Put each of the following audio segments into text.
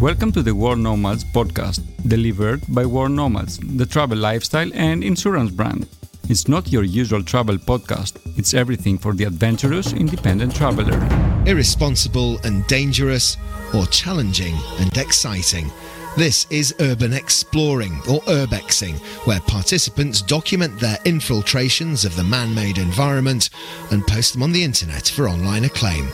Welcome to the World Nomads podcast, delivered by World Nomads, the travel lifestyle and insurance brand. It's not your usual travel podcast, it's everything for the adventurous independent traveler. Irresponsible and dangerous, or challenging and exciting. This is Urban Exploring, or Urbexing, where participants document their infiltrations of the man made environment and post them on the internet for online acclaim.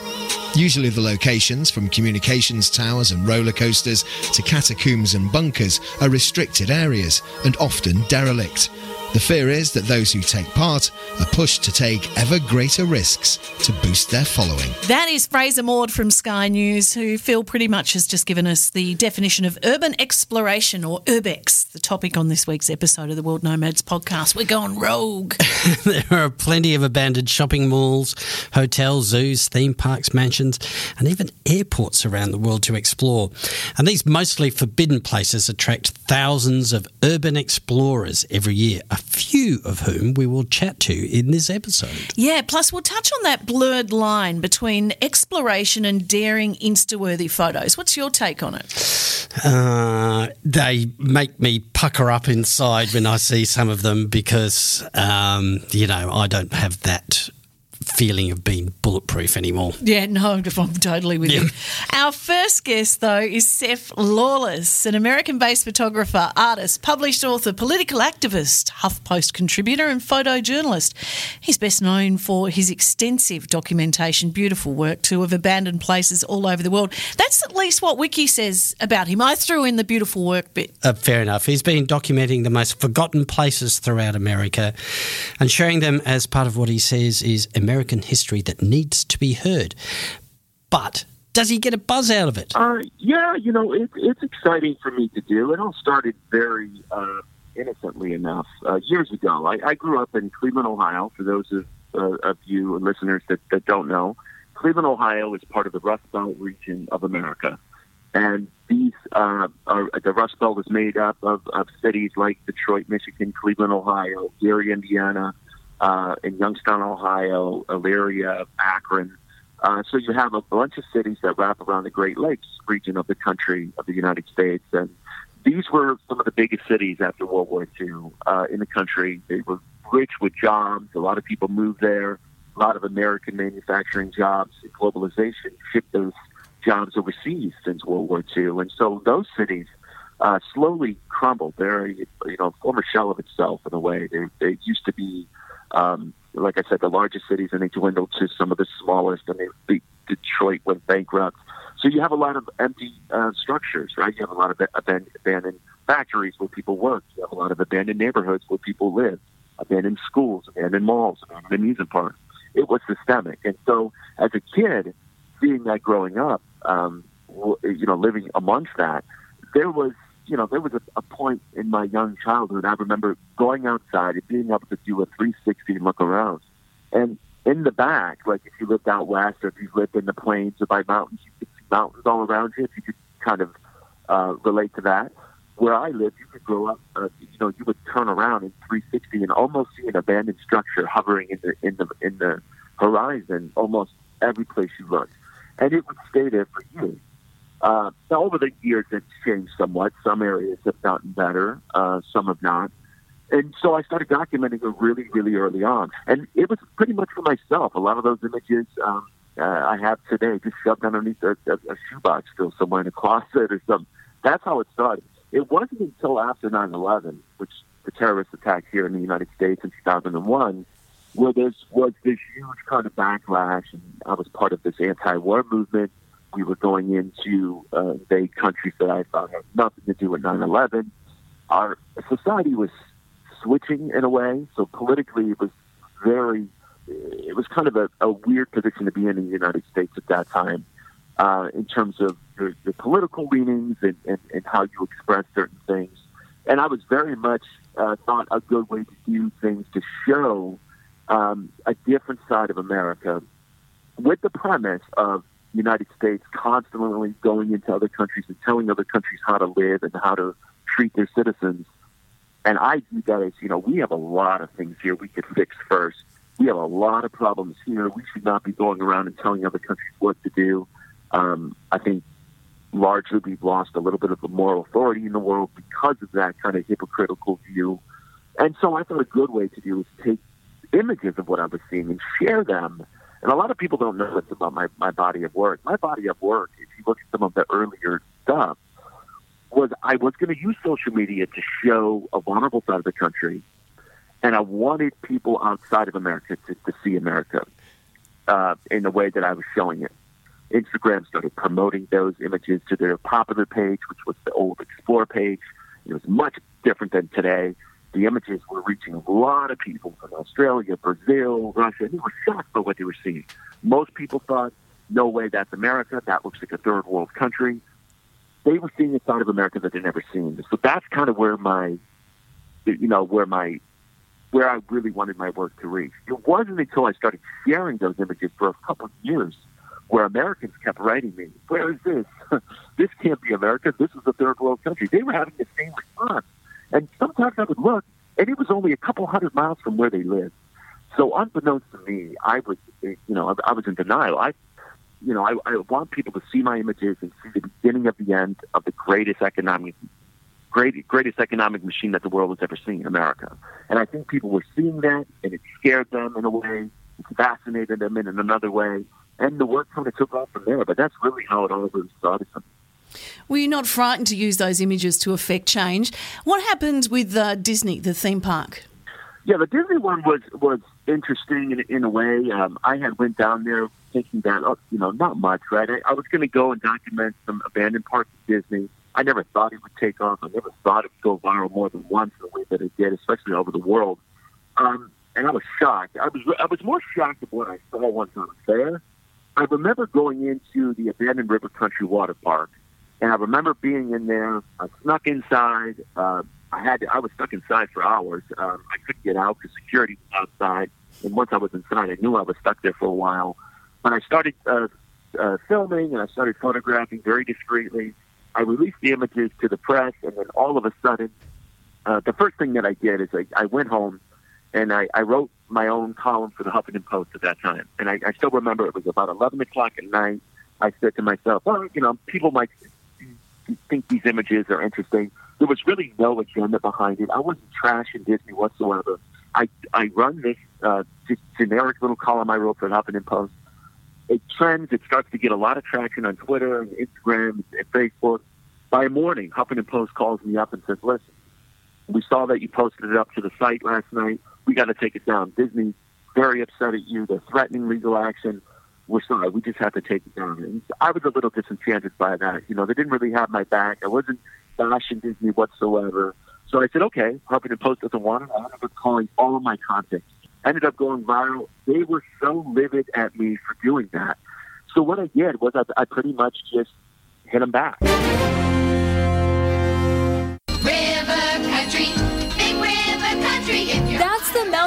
Usually, the locations, from communications towers and roller coasters to catacombs and bunkers, are restricted areas and often derelict. The fear is that those who take part are pushed to take ever greater risks to boost their following. That is Frazer Maude from Sky News, who Phil pretty much has just given us the definition of urban exploration or urbex, the topic on this week's episode of the World Nomads podcast. We're going rogue. there are plenty of abandoned shopping malls, hotels, zoos, theme parks, mansions, and even airports around the world to explore. And these mostly forbidden places attract thousands of urban explorers every year, a few of whom we will chat to in this episode. Yeah, plus we'll touch on that blurred line between exploration and daring Insta-worthy photos. What's your take on it? Uh, they make me pucker up inside when I see some of them because, um, you know, I don't have that feeling of being bulletproof anymore. Yeah, no, I'm totally with yeah. you. Our first guest, though, is Seph Lawless, an American based photographer, artist, published author, political activist, HuffPost contributor, and photojournalist. He's best known for his extensive documentation, beautiful work too, of abandoned places all over the world. That's at least what Wiki says about him. I threw in the beautiful work bit. Uh, fair enough. He's been documenting the most forgotten places throughout America and sharing them as part of what he says is American American history that needs to be heard. But does he get a buzz out of it? Uh, yeah, you know, it, it's exciting for me to do. It all started very uh, innocently enough. Uh, years ago, I, I, grew up in Cleveland, Ohio. For those of, uh, of you listeners that, that, don't know, Cleveland, Ohio is part of the Rust Belt region of America. And these uh, are, the Rust Belt is made up of, of cities like Detroit, Michigan, Cleveland, Ohio, Gary, Indiana, uh, in Youngstown, Ohio, Elyria, Akron. Uh, so you have a bunch of cities that wrap around the Great Lakes region of the country of the United States, and these were some of the biggest cities after World War II uh, in the country. They were rich with jobs. A lot of people moved there. A lot of American manufacturing jobs. Globalization shipped those jobs overseas since World War II, and so those cities uh, slowly crumbled. They're you know a former shell of itself in a way. They they used to be um, like I said, the largest cities, and they dwindled to some of the smallest, and they, Detroit went bankrupt. So you have a lot of empty uh, structures, right? You have a lot of abandoned factories where people work. You have a lot of abandoned neighborhoods where people live, abandoned schools, abandoned malls, abandoned amusement parks. It was systemic. And so as a kid, seeing that growing up, um, you know, living amongst that, there was you know, there was a, a point in my young childhood. I remember going outside and being able to do a 360 and look around. And in the back, like if you lived out west or if you lived in the plains or by mountains, you could see mountains all around you. If you could kind of uh, relate to that. Where I lived, you could grow up. Uh, you know, you would turn around in 360 and almost see an abandoned structure hovering in the in the in the horizon, almost every place you looked, and it would stay there for years. Uh, over the years, it's changed somewhat. Some areas have gotten better, uh, some have not. And so I started documenting it really, really early on. And it was pretty much for myself. A lot of those images um, uh, I have today just shoved underneath a, a, a shoebox still somewhere in a closet or something. That's how it started. It wasn't until after 9 11, which the terrorist attack here in the United States in 2001, where there was this huge kind of backlash. And I was part of this anti war movement we were going into uh, invade countries that I thought had nothing to do with 9/11. Our society was switching in a way, so politically it was very. It was kind of a, a weird position to be in in the United States at that time, uh, in terms of your, your political leanings and, and, and how you express certain things. And I was very much uh, thought a good way to do things to show um, a different side of America, with the premise of United States constantly going into other countries and telling other countries how to live and how to treat their citizens. And I view that as, you know, we have a lot of things here we could fix first. We have a lot of problems here. We should not be going around and telling other countries what to do. Um, I think largely we've lost a little bit of the moral authority in the world because of that kind of hypocritical view. And so I thought a good way to do is take images of what I was seeing and share them. And a lot of people don't know this about my, my body of work. My body of work, if you look at some of the earlier stuff, was I was going to use social media to show a vulnerable side of the country, and I wanted people outside of America to, to see America uh, in the way that I was showing it. Instagram started promoting those images to their popular page, which was the old Explore page. It was much different than today. The images were reaching a lot of people from Australia, Brazil, Russia. They were shocked by what they were seeing. Most people thought, no way, that's America. That looks like a third world country. They were seeing a side of America that they'd never seen. So that's kind of where my, you know, where my, where I really wanted my work to reach. It wasn't until I started sharing those images for a couple of years where Americans kept writing me, "Where is this? this can't be America. This is a third world country." They were having the same response, and sometimes I would look, and it was only a couple hundred miles from where they lived. So, unbeknownst to me, I was, you know, I, was in denial. I, you know, I, I want people to see my images and see the beginning of the end of the greatest economic, great, greatest economic machine that the world has ever seen, America. And I think people were seeing that, and it scared them in a way, it fascinated them in another way and the work kind of took off from there. But that's really how it all really started. Were you not frightened to use those images to affect change? What happened with uh, Disney, the theme park? Yeah, the Disney one was was interesting in, in a way. Um, I had went down there thinking that, oh, you know, not much, right? I, I was going to go and document some abandoned parts of Disney. I never thought it would take off. I never thought it would go viral more than once in the way that it did, especially over the world. Um, and I was shocked. I was I was more shocked of what I saw once I was there I remember going into the abandoned River Country Water Park, and I remember being in there. I snuck inside. Uh, I had to, I was stuck inside for hours. Um, I couldn't get out because security was outside. And once I was inside, I knew I was stuck there for a while. When I started uh, uh, filming and I started photographing very discreetly, I released the images to the press, and then all of a sudden, uh, the first thing that I did is I, I went home and I, I wrote my own column for the Huffington Post at that time. And I, I still remember it was about 11 o'clock at night. I said to myself, well, you know, people might think these images are interesting. There was really no agenda behind it. I wasn't trashing Disney whatsoever. I, I run this uh, generic little column I wrote for Huffington Post. It trends. It starts to get a lot of traction on Twitter and Instagram and Facebook. By morning, Huffington Post calls me up and says, listen, we saw that you posted it up to the site last night we got to take it down. Disney's very upset at you. They're threatening legal action. We're sorry. We just have to take it down. And I was a little disenchanted by that. You know, they didn't really have my back. I wasn't bashing Disney whatsoever. So I said, okay, Huffington Post doesn't want it. I ended up calling all of my contacts. Ended up going viral. They were so livid at me for doing that. So what I did was I, I pretty much just hit them back.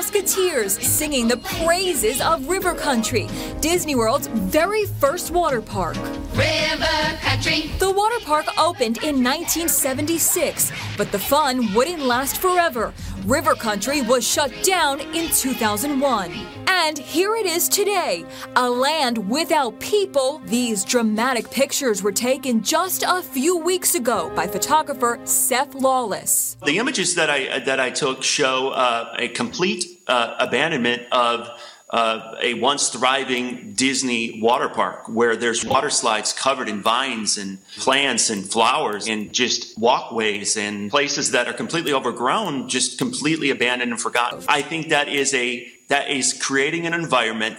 Mouseketeers singing the praises of River Country, Disney World's very first water park. River Country. The water park opened in 1976, but the fun wouldn't last forever. River Country was shut down in 2001. And here it is today, a land without people. These dramatic pictures were taken just a few weeks ago by photographer Seph Lawless. The images that I that I took show uh, a complete uh, abandonment of uh, a once thriving Disney water park where there's water slides covered in vines and plants and flowers and just walkways and places that are completely overgrown, just completely abandoned and forgotten. I think that is a that is creating an environment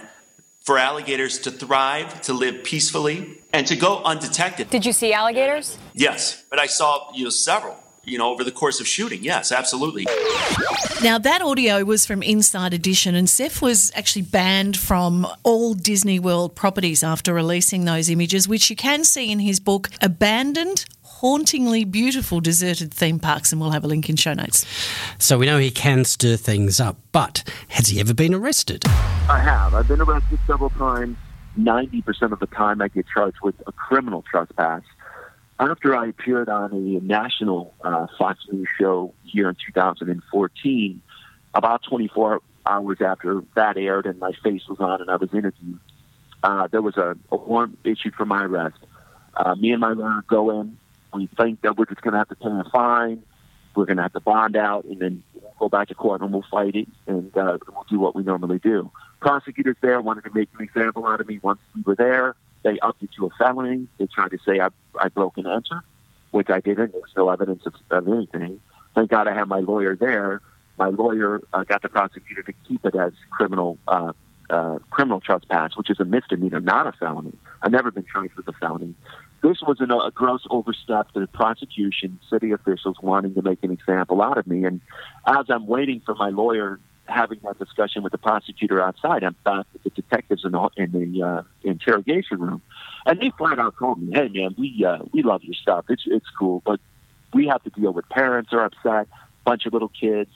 for alligators to thrive, to live peacefully, and to go undetected. Did you see alligators? Yes, but I saw you know several you know, over the course of shooting. Yes, absolutely. Now, that audio was from Inside Edition, and Seph was actually banned from all Disney World properties after releasing those images, which you can see in his book, Abandoned hauntingly beautiful deserted theme parks, and we'll have a link in show notes. So we know he can stir things up, but has he ever been arrested? I have. I've been arrested several times. 90% of the time, I get charged with a criminal trespass after I appeared on a national uh, Fox News show here in 2014, about 24 hours after that aired and my face was on and I was interviewed, uh, there was a, a warrant issued for my arrest. Uh, me and my lawyer go in. We think that we're just going to have to pay a fine. We're going to have to bond out, and then go back to court and we'll fight it, and uh, we'll do what we normally do. Prosecutors there wanted to make an example out of me once we were there. They upped it to a felony. They tried to say I, I broke an enter, which I didn't. There was no evidence of, of anything. Thank God I had my lawyer there. My lawyer uh, got the prosecutor to keep it as criminal uh, uh, criminal trespass, which is a misdemeanor, not a felony. I've never been charged with a felony. This was an, a gross overstep the prosecution, city officials wanting to make an example out of me. And as I'm waiting for my lawyer having that discussion with the prosecutor outside, I'm back with the detectives in the, in the uh, interrogation room, and they flat out told me, "Hey, man, we uh, we love your stuff. It's it's cool, but we have to deal with parents are upset, bunch of little kids.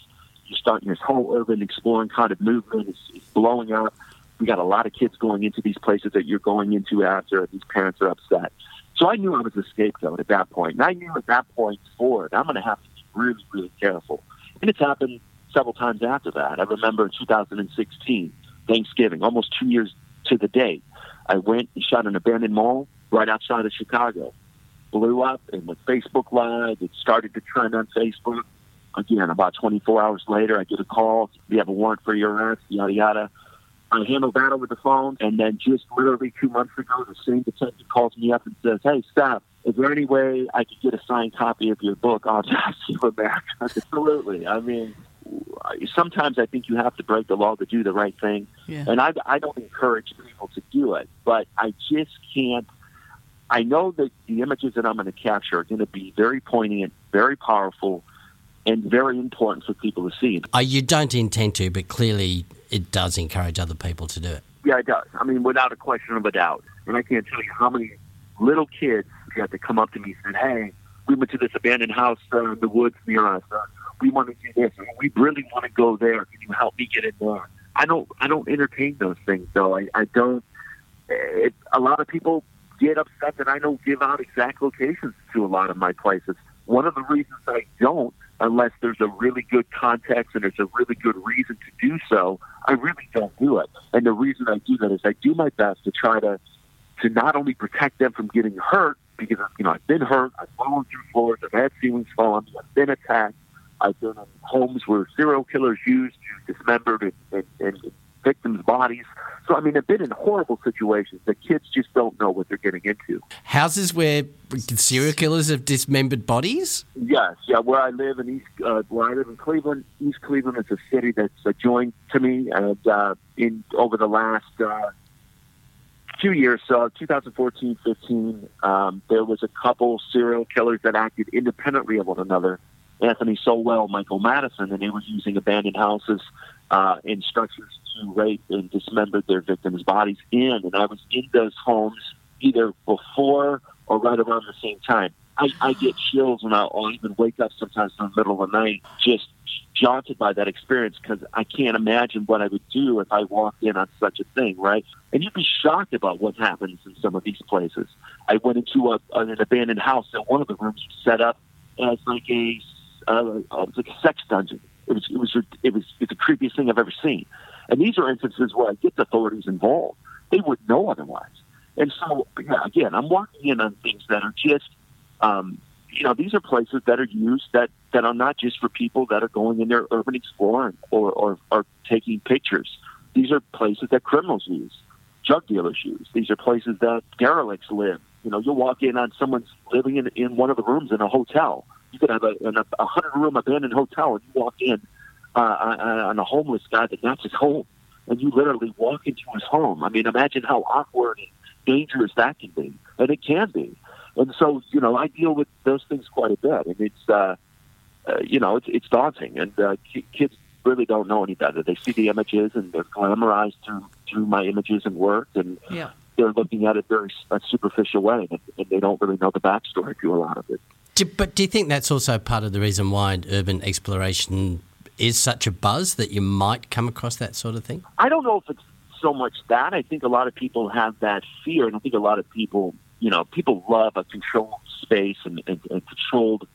You're starting this whole urban exploring kind of movement. It's, it's blowing up. We got a lot of kids going into these places that you're going into after. These parents are upset." So I knew I was a scapegoat at that point. point, and I knew at that point forward, I'm going to have to be really, really careful. And it's happened several times after that. I remember in 2016, Thanksgiving, almost two years to the day, I went and shot an abandoned mall right outside of Chicago. Blew up and with Facebook Live, it started to trend on Facebook. Again, about 24 hours later, I get a call. We have a warrant for your arrest, yada, yada. I handle that over the phone, and then just literally two months ago, the same detective calls me up and says, "Hey, Seph, is there any way I could get a signed copy of your book on back?" Absolutely. I mean, sometimes I think you have to break the law to do the right thing, Yeah. and I, I don't encourage people to do it, but I just can't. I know that the images that I'm going to capture are going to be very poignant, very powerful, and very important for people to see. Uh, you don't intend to, but clearly it does encourage other people to do it. Yeah, it does. I mean, without a question of a doubt. And I can't tell you how many little kids got to come up to me and said, "Hey, we went to this abandoned house uh, in the woods near us. Uh, we want to do this. We really want to go there. Can you help me get in there?" I don't. I don't entertain those things, though. I, I don't. Eh, it, a lot of people get upset that I don't give out exact locations to a lot of my places. One of the reasons I don't, unless there's a really good context and there's a really good reason to do so, I really don't do it. And the reason I do that is I do my best to try to to not only protect them from getting hurt, because you know I've been hurt, I've fallen through floors, I've had ceilings fall on me, I've been attacked, I've been in homes where serial killers used to dismember and, and, and victims' bodies. So I mean, I've been in horrible situations that kids just don't know what they're getting into. Houses where serial killers have dismembered bodies? Yes, yeah. Where I live in East, uh, where I live in Cleveland, East Cleveland is a city that's adjoined to me, and uh, in over the last uh, few years, so 2014, 15, um, there was a couple serial killers that acted independently of one another. Anthony Sowell, Michael Madison, and they were using abandoned houses uh, and structures to rape and dismember their victims' bodies in. And I was in those homes either before or right around the same time. I, I get chills when I'll, I'll even wake up sometimes in the middle of the night, just jaunted by that experience because I can't imagine what I would do if I walked in on such a thing, right? And you'd be shocked about what happens in some of these places. I went into a, an abandoned house and one of the rooms was set up as like a uh, it was like a sex dungeon. It was it was it was it's the creepiest thing I've ever seen. And these are instances where I get the authorities involved. They would know otherwise. And so yeah, again, I'm walking in on things that are just um, you know, these are places that are used that, that are not just for people that are going in there urban exploring or, or, or taking pictures. These are places that criminals use, drug dealers use. These are places that derelicts live. You know, you'll walk in on someone's living in, in one of the rooms in a hotel. You could have a, an, a hundred room abandoned hotel and you walk in uh, on, a homeless guy that that's his home. And you literally walk into his home. I mean, imagine how awkward and dangerous that can be. And it can be. And so, you know, I deal with those things quite a bit, and it's, uh, uh, you know, it's it's daunting, and uh, ki- kids really don't know any better. They see the images, and they're glamorized through through my images and work, and Yeah. they're looking at it very a superficial way, and, and they don't really know the backstory to a lot of it. Do, but do you think that's also part of the reason why urban exploration is such a buzz that you might come across that sort of thing? I don't know if it's so much that. I think a lot of people have that fear, and I think a lot of people, you know, people love a controlled space and, and, and controlled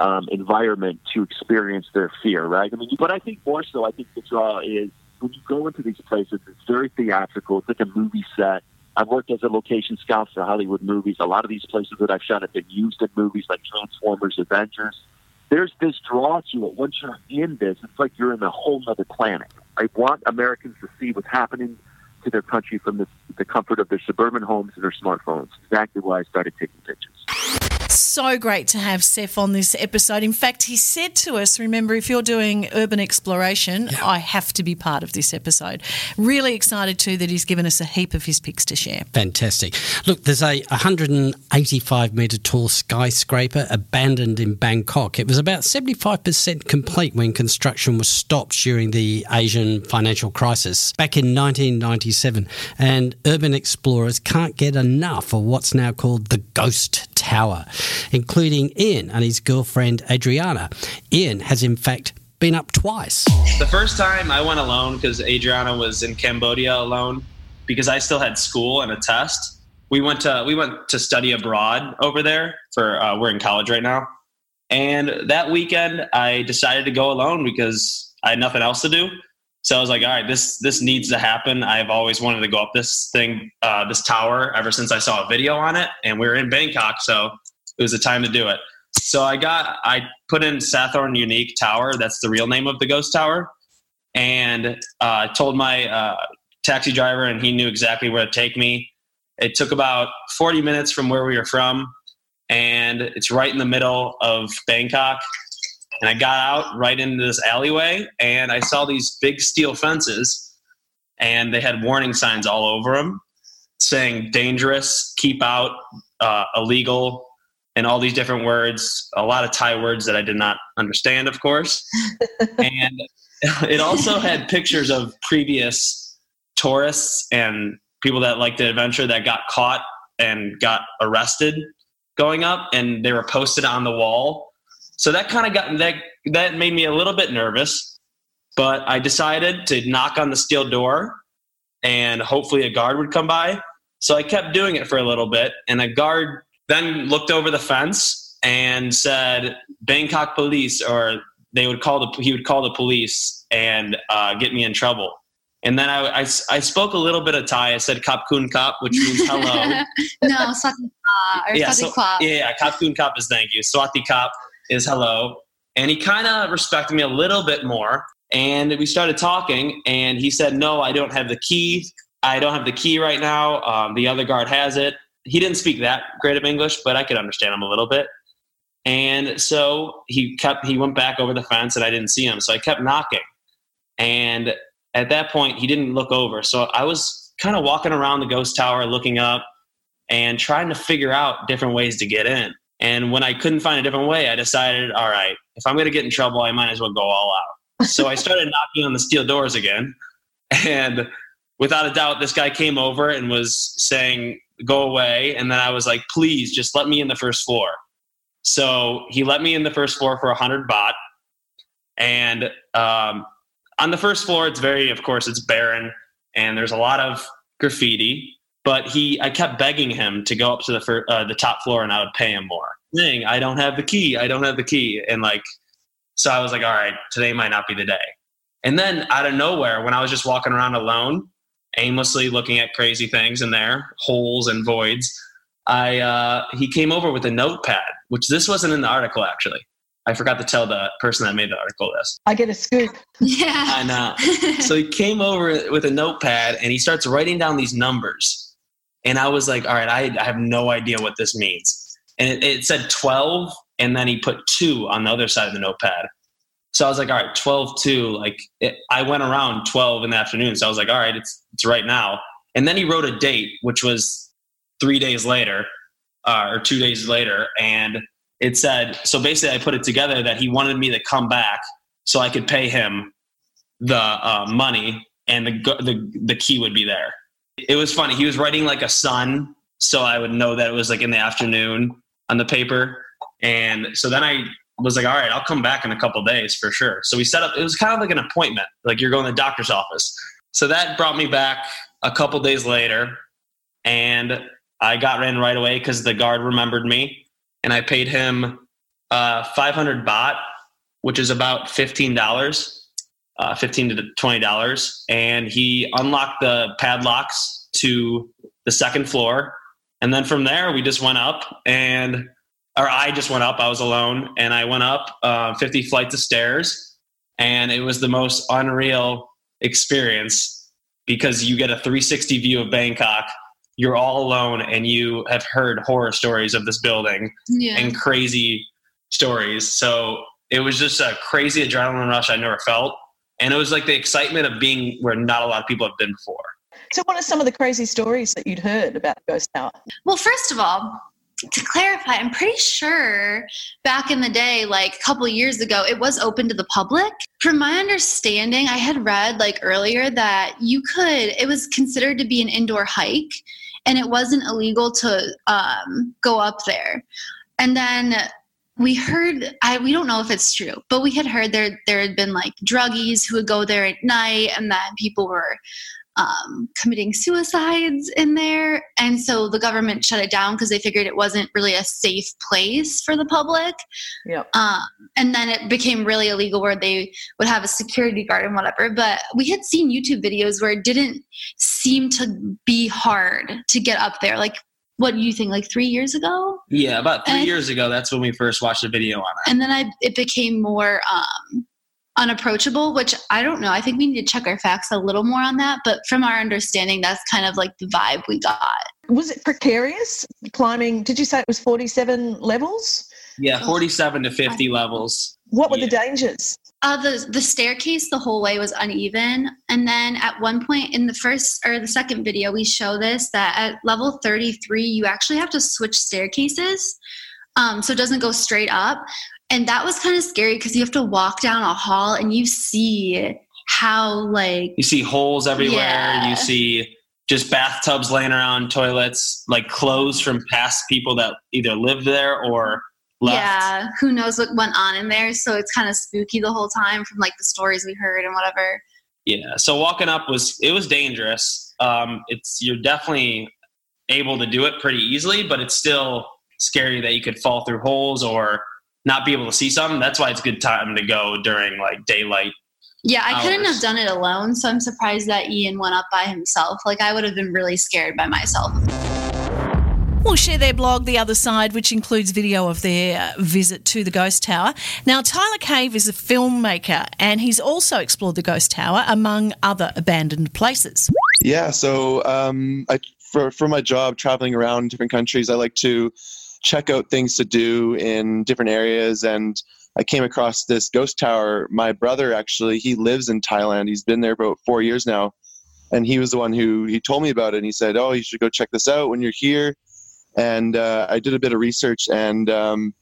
um, environment to experience their fear, right? I mean, but I think more so, I think the draw is when you go into these places, it's very theatrical. It's like a movie set. I've worked as a location scout for Hollywood movies. A lot of these places that I've shot have been used in movies like Transformers, Avengers. There's this draw to it. Once you're in this, it's like you're in a whole other planet. I want Americans to see what's happening to their country from the, the comfort of their suburban homes and their smartphones. Exactly why I started taking pictures so great to have Seph on this episode. In fact, he said to us, remember, if you're doing urban exploration, yeah. I have to be part of this episode. Really excited too that he's given us a heap of his picks to share. Fantastic. Look, there's a 185 metre tall skyscraper abandoned in Bangkok. It was about 75% complete when construction was stopped during the Asian financial crisis back in 1997. And urban explorers can't get enough of what's now called the Ghost Tower including Ian and his girlfriend Adriana. Ian has, in fact, been up twice. The first time I went alone because Adriana was in Cambodia alone because I still had school and a test. We went to we went to study abroad over there for uh, we're in college right now, and that weekend I decided to go alone because I had nothing else to do. So I was like, all right, this this needs to happen. I've always wanted to go up this thing, uh, this tower, ever since I saw a video on it. And we are in Bangkok, so it was a time to do it. So I got I put in Sathorn Unique Tower. That's the real name of the ghost tower, and uh, told my uh, taxi driver, and he knew exactly where to take me. It took about 40 minutes from where we were from, and it's right in the middle of Bangkok. And I got out right into this alleyway, and I saw these big steel fences, and they had warning signs all over them saying dangerous, keep out, uh, illegal, and all these different words, a lot of Thai words that I did not understand, of course. and it also had pictures of previous tourists and people that liked the adventure that got caught and got arrested going up, and they were posted on the wall. So that kind of got that that made me a little bit nervous, but I decided to knock on the steel door, and hopefully a guard would come by. So I kept doing it for a little bit, and a guard then looked over the fence and said Bangkok police, or they would call the he would call the police and uh, get me in trouble. And then I, I, I, spoke a little bit of Thai. I said "kap kun kap," which means hello. no, swati or yeah, so, yeah, kap kun kap is thank you. Swati kap is hello. And he kind of respected me a little bit more. And we started talking, and he said, "No, I don't have the key. I don't have the key right now. Um, the other guard has it he didn't speak that great of English, but I could understand him a little bit. And so he kept he went back over the fence and I didn't see him. So I kept knocking. And at that point he didn't look over. So I was kind of walking around the ghost tower looking up and trying to figure out different ways to get in. And when I couldn't find a different way, I decided, all right, if I'm going to get in trouble, I might as well go all out. So I started knocking on the steel doors again. And without a doubt, this guy came over and was saying, go away. And then I was like, please just let me in the first floor. So he let me in the first floor for a hundred baht. And um, on the first floor, it's very, of course, it's barren and there's a lot of graffiti. But he, I kept begging him to go up to the fir- uh, the top floor, and I would pay him more. Saying, I don't have the key. I don't have the key. And like, so I was like, all right, today might not be the day. And then out of nowhere, when I was just walking around alone, aimlessly looking at crazy things in there, holes and voids. I uh, he came over with a notepad, which this wasn't in the article actually. I forgot to tell the person that made the article this. I get a scoop. Yeah. I know. so he came over with a notepad and he starts writing down these numbers. And I was like, all right, I, I have no idea what this means. And it, it said 12, and then he put two on the other side of the notepad. So I was like, all right, 12 2. Like it, I went around 12 in the afternoon. So I was like, all right, it's, it's right now. And then he wrote a date, which was three days later uh, or two days later. And it said, so basically I put it together that he wanted me to come back so I could pay him the uh, money and the, the, the key would be there. It was funny. He was writing like a sun. So I would know that it was like in the afternoon on the paper. And so then I was like, all right, I'll come back in a couple days for sure. So we set up, it was kind of like an appointment, like you're going to the doctor's office. So that brought me back a couple days later and I got in right away because the guard remembered me and I paid him uh, 500 baht, which is about $15, uh, 15 to $20. And he unlocked the padlocks to the second floor. And then from there, we just went up and, or I just went up. I was alone and I went up uh, 50 flights of stairs. And it was the most unreal experience because you get a 360 view of Bangkok. You're all alone and you have heard horror stories of this building Yeah. and crazy stories. So it was just a crazy adrenaline rush I never felt. And it was like the excitement of being where not a lot of people have been before. So, what are some of the crazy stories that you'd heard about the Ghost Tower? Well, first of all, to clarify, I'm pretty sure back in the day, like a couple years ago, it was open to the public. From my understanding, I had read like earlier that you could, it was considered to be an indoor hike and it wasn't illegal to um, go up there. And then we heard I we don't know if it's true, but we had heard there there had been like druggies who would go there at night and that people were um, committing suicides in there. And so the government shut it down because they figured it wasn't really a safe place for the public. Yep. Um, and then it became really illegal where they would have a security guard and whatever. But we had seen YouTube videos where it didn't seem to be hard to get up there. Like, what do you think, like three years ago? Yeah, about three And- years ago, that's when we first watched a video on it. And then I, it became more um, unapproachable, which I don't know. I think we need to check our facts a little more on that. But from our understanding, that's kind of like the vibe we got. Was it precarious climbing? Did you say it was 47 levels? Yeah, 47 to 50 levels. What were the dangers? Uh, the the staircase the whole way was uneven, and then at one point in the first or the second video, we show this that at level thirty three, you actually have to switch staircases, um, so it doesn't go straight up, and that was kind of scary because you have to walk down a hall and you see how like You see holes everywhere. Yeah. You see just bathtubs laying around, toilets, like clothes from past people that either lived there or left. yeah, who knows what went on in there, so it's kind of spooky the whole time from like the stories we heard and whatever. Yeah. So walking up was it was dangerous. Um, it's you're definitely able to do it pretty easily, but it's still scary that you could fall through holes or not be able to see something. That's why it's a good time to go during like daylight. Yeah, I couldn't have done it alone, so I'm surprised that Ian went up by himself. Like I would have been really scared by myself. We'll share their blog, The Other Side, which includes video of their visit to the Ghost Tower. Now, Tyler Cave is a filmmaker and he's also explored the Ghost Tower among other abandoned places. Yeah, so um, I, for for my job traveling around different countries, I like to check out things to do in different areas. And I came across this ghost tower. My brother actually, he lives in Thailand. He's been there about four years now, and he was the one who he told me about it. And he said, "Oh, you should go check this out when you're here." And uh, I did a bit of research, and um,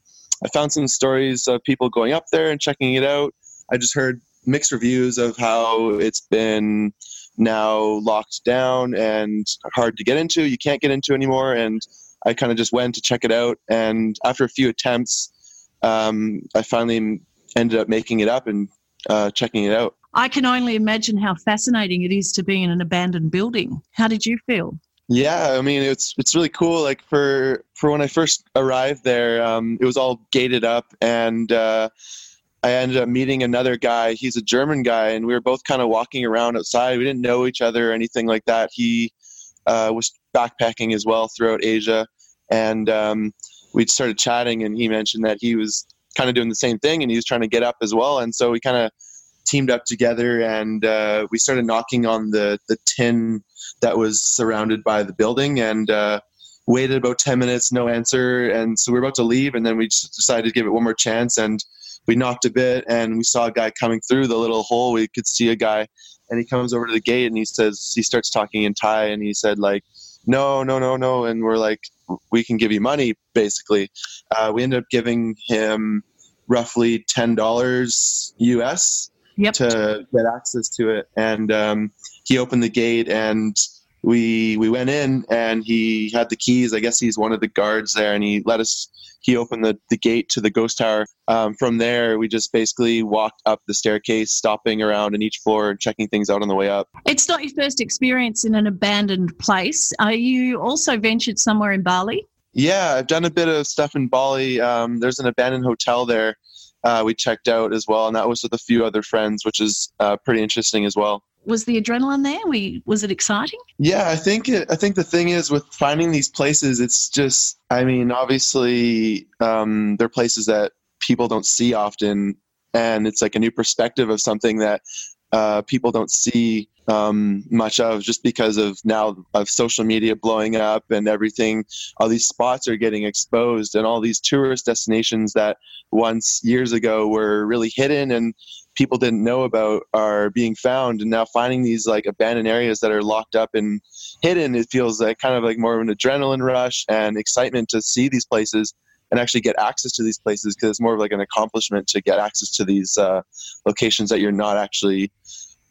I found some stories of people going up there and checking it out. I just heard mixed reviews of how it's been now locked down and hard to get into. You can't get into anymore. And I kind of just went to check it out. And after a few attempts, um, I finally ended up making it up and uh, checking it out. I can only imagine how fascinating it is to be in an abandoned building. How did you feel? Yeah, I mean it's it's really cool. Like for for when I first arrived there, um, it was all gated up, and uh, I ended up meeting another guy. He's a German guy, and we were both kind of walking around outside. We didn't know each other or anything like that. He uh, was backpacking as well throughout Asia, and um, we started chatting. And he mentioned that he was kind of doing the same thing, and he was trying to get up as well. And so we kind of teamed up together, and uh, we started knocking on the the tin that was surrounded by the building and uh, waited about 10 minutes no answer and so we were about to leave and then we decided to give it one more chance and we knocked a bit and we saw a guy coming through the little hole we could see a guy and he comes over to the gate and he says he starts talking in thai and he said like no no no no. And we're like we can give you money basically. Uh, we ended up giving him roughly $10 us Yep. to get access to it. And um, he opened the gate and we we went in and he had the keys. I guess he's one of the guards there and he let us he opened the, the gate to the ghost tower. Um, from there we just basically walked up the staircase stopping around in each floor and checking things out on the way up. It's not your first experience in an abandoned place. Are you also ventured somewhere in Bali? yeah i've done a bit of stuff in bali. Um, there's an abandoned hotel there uh, we checked out as well and that was with a few other friends which is uh, pretty interesting as well was the adrenaline there? We was it exciting? Yeah, I think it, I think the thing is with finding these places, it's just I mean, obviously um, they're places that people don't see often, and it's like a new perspective of something that uh, people don't see um, much of just because of now of social media blowing up and everything. All these spots are getting exposed, and all these tourist destinations that once years ago were really hidden and people didn't know about are being found and now finding these like abandoned areas that are locked up and hidden it feels like kind of like more of an adrenaline rush and excitement to see these places and actually get access to these places because it's more of like an accomplishment to get access to these uh, locations that you're not actually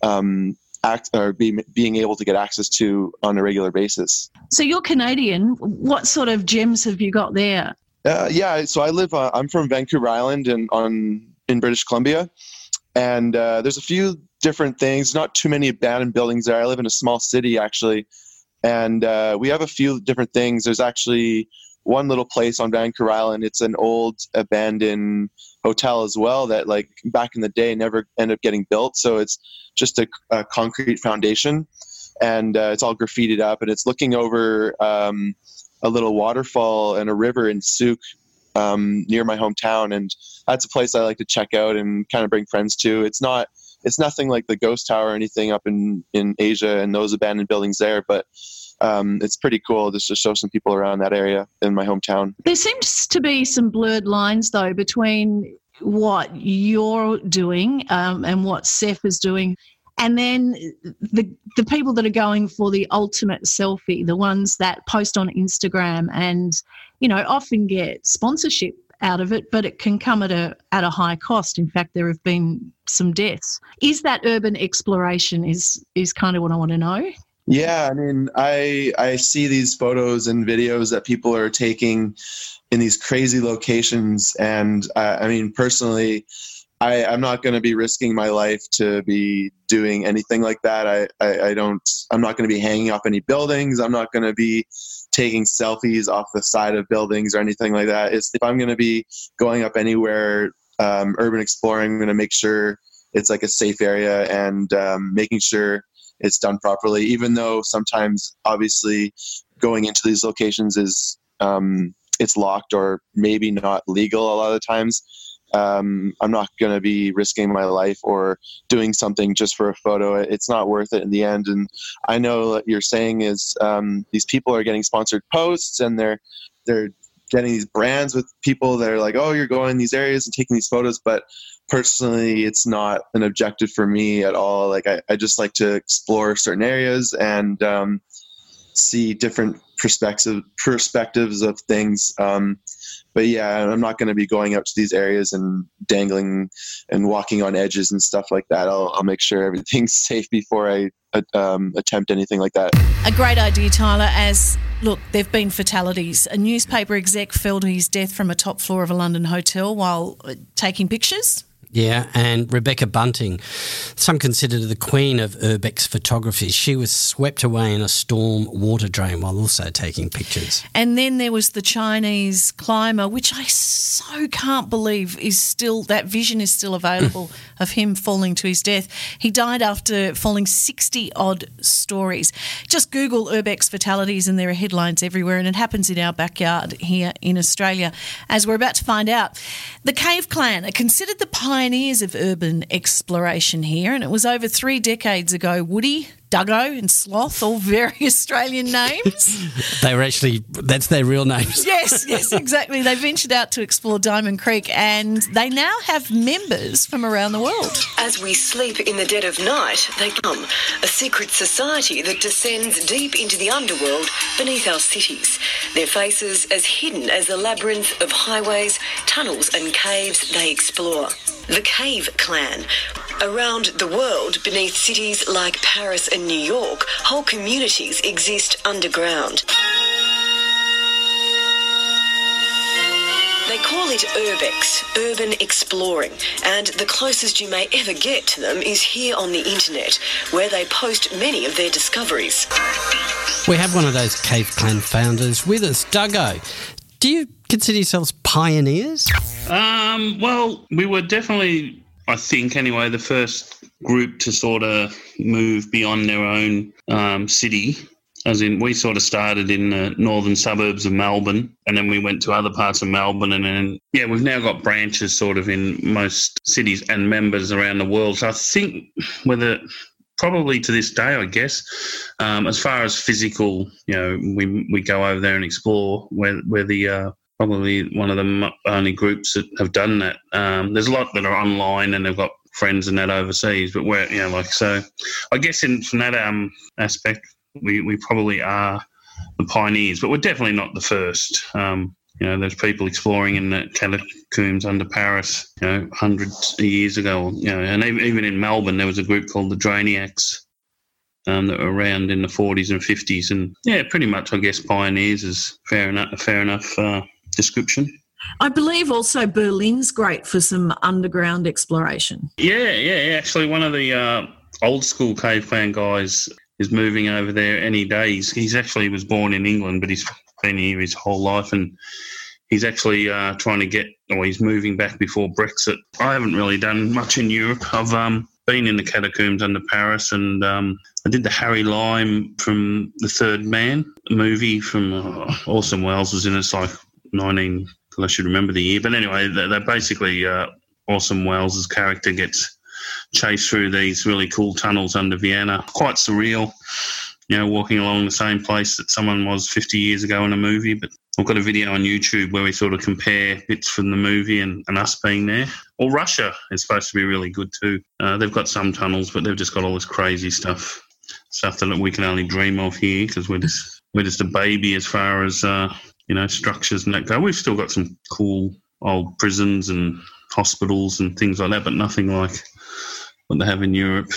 um, act or be, being able to get access to on a regular basis. So you're Canadian. What sort of gems have you got there? Uh, yeah, so I live. Uh, I'm from Vancouver Island and on in British Columbia, and uh, there's a few different things. Not too many abandoned buildings there. I live in a small city actually, and uh, we have a few different things. There's actually one little place on Vancouver Island. It's an old abandoned hotel as well that like back in the day never ended up getting built. So it's just a, a concrete foundation, and uh, it's all graffitied up, and it's looking over um, a little waterfall and a river in Sooke. Um, near my hometown, and that's a place I like to check out and kind of bring friends to. It's not, it's nothing like the Ghost Tower or anything up in in Asia and those abandoned buildings there, but um, it's pretty cool just to show some people around that area in my hometown. There seems to be some blurred lines though between what you're doing um, and what Seph is doing. And then the the people that are going for the ultimate selfie, the ones that post on Instagram and you know often get sponsorship out of it, but it can come at a at a high cost. In fact, there have been some deaths. Is that urban exploration? Is is kind of what I want to know. Yeah, I mean, I I see these photos and videos that people are taking in these crazy locations, and I, I mean, personally, I, I'm not going to be risking my life to be doing anything like that. I, I, I don't. I'm not going to be hanging up any buildings. I'm not going to be taking selfies off the side of buildings or anything like that. It's, if I'm going to be going up anywhere um, urban exploring, I'm going to make sure it's like a safe area and um, making sure it's done properly. Even though sometimes, obviously, going into these locations is um, it's locked or maybe not legal a lot of times. Um, I'm not going to be risking my life or doing something just for a photo. It's not worth it in the end. And I know what you're saying is um, these people are getting sponsored posts and they're they're getting these brands with people that are like, oh, you're going in these areas and taking these photos, but personally it's not an objective for me at all like i, I just like to explore certain areas and um, see different perspective perspectives of things um, but yeah i'm not going to be going up to these areas and dangling and walking on edges and stuff like that i'll, I'll make sure everything's safe before i um, attempt anything like that A great idea, Tyler, as look, there have been fatalities. A newspaper exec fell to his death from a top floor of a London hotel while uh, taking pictures. Yeah, and Rebecca Bunting, some consider the queen of urbex photography. She was swept away in a storm water drain while also taking pictures. And then there was the Chinese climber, which I so can't believe is still, that vision is still available of him falling to his death. He died after falling 60 odd stories. Just Google Urbex fatalities and there are headlines everywhere, and it happens in our backyard here in Australia, as we're about to find out. The Cave Clan are considered the pioneers of urban exploration here, and it was over three decades ago. Woody, Duggo, and Sloth, all very Australian names. They were actually, that's their real names. yes, yes, exactly. They ventured out to explore Diamond Creek and they now have members from around the world. As we sleep in the dead of night, they come, a secret society that descends deep into the underworld beneath our cities. Their faces as hidden as the labyrinth of highways, tunnels, and caves they explore. The Cave Clan. Around the world, beneath cities like Paris and New York, whole communities exist underground. They call it urbex, urban exploring, and the closest you may ever get to them is here on the internet, where they post many of their discoveries. We have one of those Cave Clan founders with us, Duggo. Do you consider yourselves pioneers? Um, well, we were definitely I think anyway, the first group to sort of move beyond their own um, city. As in, we sort of started in the northern suburbs of Melbourne, and then we went to other parts of Melbourne, and then yeah, we've now got branches sort of in most cities and members around the world. So I think whether probably to this day, I guess, um, as far as physical, you know, we we go over there and explore. We're we're the uh, probably one of the only groups that have done that. Um, there's a lot that are online and they've got friends and that overseas, but we're you know like so. I guess in from that um aspect, we we probably are the pioneers, but we're definitely not the first. Um, you know, there's people exploring in the catacombs under Paris, you know, hundreds of years ago. You know, and even in Melbourne, there was a group called the Drainiacs um, that were around in the 40s and 50s, and yeah, pretty much, I guess, pioneers is fair enough. Fair enough uh, description. I believe also Berlin's great for some underground exploration. Yeah, yeah, actually, one of the uh, old school cave clan guys is moving over there any day. He's, he's actually was born in England, but he's been here his whole life, and he's actually uh, trying to get, or he's moving back before Brexit. I haven't really done much in Europe. I've um, been in the catacombs under Paris, and um, I did the Harry Lime from The Third Man movie from uh, Orson Welles was in it. It's like 19, I should remember the year. But anyway, they're basically uh, Orson Welles' character gets chased through these really cool tunnels under Vienna. Quite surreal, you know, walking along the same place that someone was 50 years ago in a movie. But I've got a video on YouTube where we sort of compare bits from the movie and, and us being there. Or Russia is supposed to be really good too. Uh, they've got some tunnels, but they've just got all this crazy stuff, stuff that we can only dream of here because we're just we're just a baby as far as uh, you know structures and that go. We've still got some cool old prisons and hospitals and things like that, but nothing like what they have in Europe.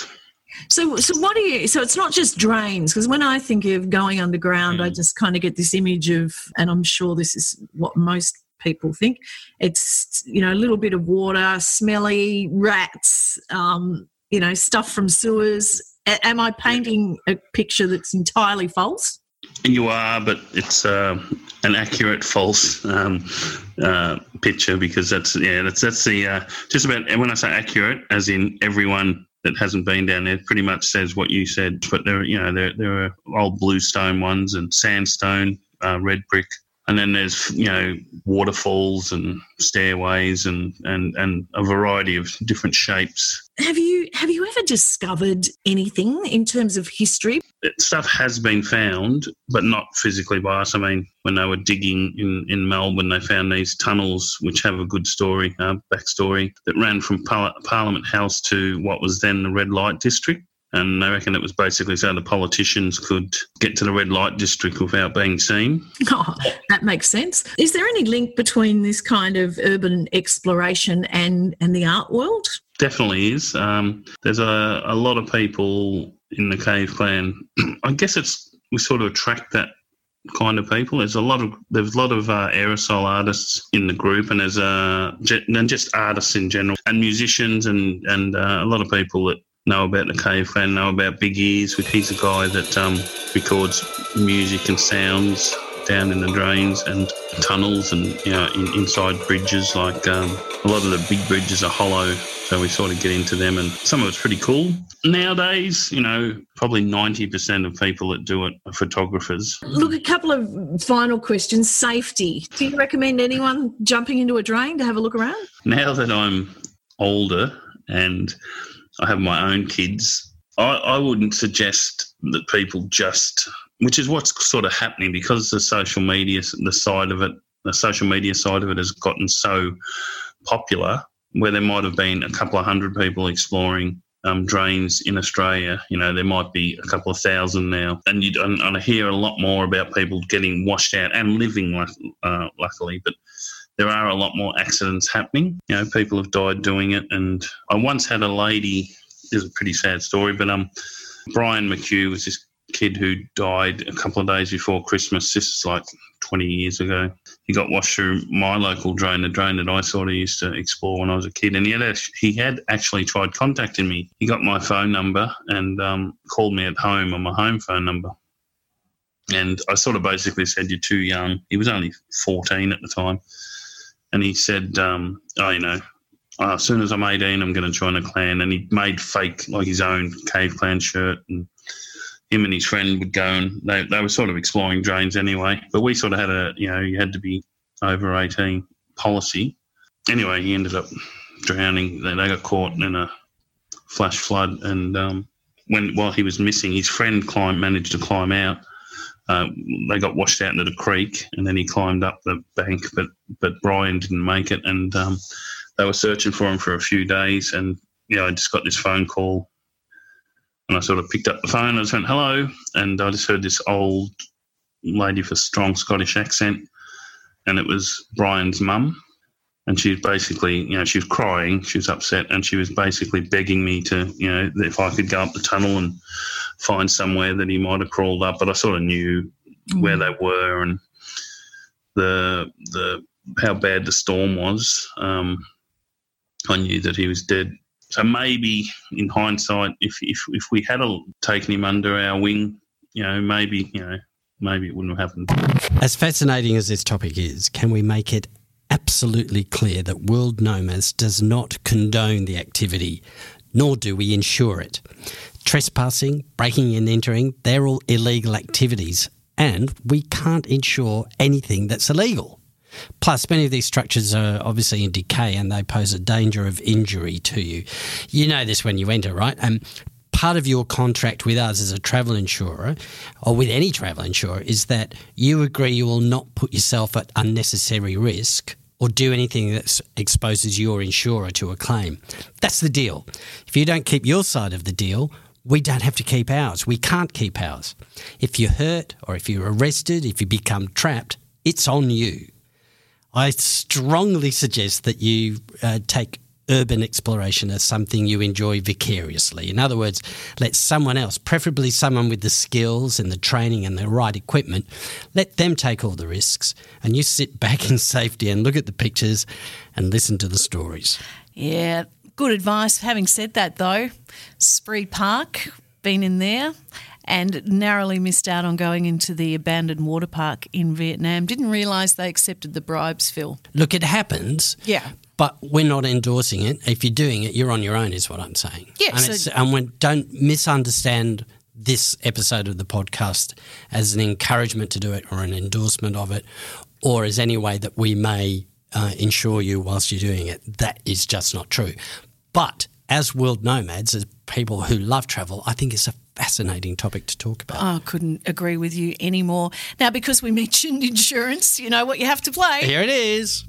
So, so what do you? So it's not just drains because when I think of going underground, mm. I just kind of get this image of, and I'm sure this is what most people think. It's you know a little bit of water, smelly rats, um, you know stuff from sewers. A- am I painting a picture that's entirely false? You are, but it's uh, an accurate false um, uh, picture because that's yeah that's that's the uh, just about and when I say accurate, as in everyone that hasn't been down there pretty much says what you said. But there, you know, there there are old bluestone ones and sandstone, uh, red brick, and then there's you know waterfalls and stairways and and and a variety of different shapes. Have you have you ever discovered anything in terms of history? Stuff has been found, but not physically by us. I mean, when they were digging in, in Melbourne, they found these tunnels which have a good story, uh, backstory, that ran from Par- Parliament House to what was then the red light district. And they reckon it was basically so the politicians could get to the red light district without being seen. Oh, that makes sense. Is there any link between this kind of urban exploration and, and the art world? Definitely is. Um, there's a, a lot of people in the cave clan. I guess it's we sort of attract that kind of people. There's a lot of there's a lot of uh, aerosol artists in the group, and there's uh, and just artists in general, and musicians, and and uh, a lot of people that know about the cave clan, know about Big Ears. which He's a guy that um, records music and sounds down in the drains and tunnels and you know in, inside bridges. Like um, a lot of the big bridges are hollow, so we sort of get into them, and some of it's pretty cool. Nowadays, you know, probably ninety percent of people that do it are photographers. Look, a couple of final questions. Safety. Do you recommend anyone jumping into a drain to have a look around? Now that I'm older and I have my own kids. I, I wouldn't suggest that people just, which is what's sort of happening because the social media, the side of it, the social media side of it has gotten so popular, where there might have been a couple of hundred people exploring um, drains in Australia. You know, there might be a couple of thousand now, and you and, and I hear a lot more about people getting washed out and living, uh, luckily, but there are a lot more accidents happening. You know, people have died doing it. And I once had a lady, this is a pretty sad story, but um, Brian McHugh was this kid who died a couple of days before Christmas. This is like 20 years ago. He got washed through my local drain, the drain that I sort of used to explore when I was a kid. And he had, he had actually tried contacting me. He got my phone number and um, called me at home on my home phone number. And I sort of basically said, You're too young. He was only 14 at the time and he said, um, "Oh, you know, uh, as soon as I'm 18, I'm going to join a clan. And he made fake, like his own cave clan shirt. And him and his friend would go and they, they were sort of exploring drains anyway. But we sort of had a, you know, you had to be over 18 policy. Anyway, he ended up drowning. They, they got caught in a flash flood. And um, when while he was missing, his friend climbed, managed to climb out. Uh, they got washed out into the creek, and then he climbed up the bank, but but Brian didn't make it, and um, they were searching for him for a few days. And you know, I just got this phone call, and I sort of picked up the phone. And I just went hello, and I just heard this old lady with a strong Scottish accent, and it was Brian's mum. And she was basically, you know, she was crying, she was upset, and she was basically begging me to, you know, if I could go up the tunnel and find somewhere that he might have crawled up. But I sort of knew where they were and the the how bad the storm was. Um, I knew that he was dead. So maybe in hindsight, if if if we had a, taken him under our wing, you know, maybe you know, maybe it wouldn't have happened. As fascinating as this topic is, can we make it absolutely clear that World Nomads does not condone the activity, nor do we insure it? Trespassing, breaking and entering, they're all illegal activities, and we can't insure anything that's illegal. Plus, many of these structures are obviously in decay and they pose a danger of injury to you. You know this when you enter, right? And part of your contract with us as a travel insurer or with any travel insurer is that you agree you will not put yourself at unnecessary risk or do anything that exposes your insurer to a claim. That's the deal. If you don't keep your side of the deal, we don't have to keep ours. We can't keep ours. If you're hurt or if you're arrested, if you become trapped, it's on you. I strongly suggest that you uh, take urban exploration as something you enjoy vicariously. In other words, let someone else, preferably someone with the skills and the training and the right equipment, let them take all the risks and you sit back in safety and look at the pictures and listen to the stories. Yeah, good advice. Having said that, though, Spree Park, been in there and narrowly missed out on going into the abandoned water park in Vietnam. Didn't realise they accepted the bribes, Phil. Look, it happens. Yeah. But we're not endorsing it. If you're doing it, you're on your own, is what I'm saying. Yes. And, it's, and when, don't misunderstand this episode of the podcast as an encouragement to do it or an endorsement of it or as any way that we may uh, insure you whilst you're doing it. That is just not true. But as world nomads, as people who love travel, I think it's a fascinating topic to talk about. Oh, I couldn't agree with you anymore. Now, because we mentioned insurance, you know what you have to play. Here it is.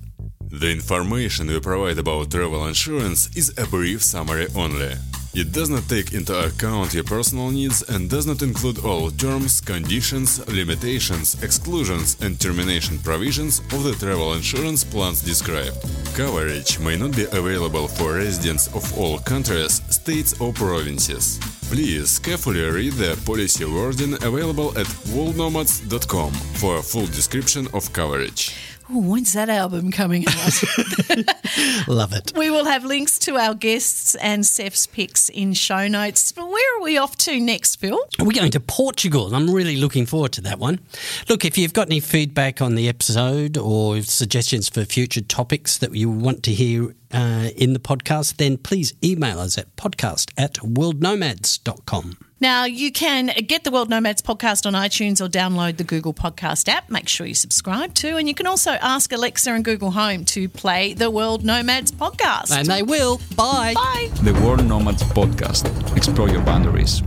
The information we provide about travel insurance is a brief summary only. It does not take into account your personal needs and does not include all terms, conditions, limitations, exclusions, and termination provisions of the travel insurance plans described. Coverage may not be available for residents of all countries, states, or provinces. Please carefully read the policy wording available at worldnomads.com for a full description of coverage. Ooh, when's that album coming out? Love it. we will have links to our guests and Seph's picks in show notes. But where are we off to next, Phil? We're going to Portugal. I'm really looking forward to that one. Look, if you've got any feedback on the episode or suggestions for future topics that you want to hear uh, in the podcast, then please email us at podcast at worldnomads.com. Now, you can get the World Nomads podcast on iTunes or download the Google Podcast app. Make sure you subscribe to. And you can also ask Alexa and Google Home to play the World Nomads podcast. And they will. Bye. Bye. The World Nomads Podcast. Explore your boundaries.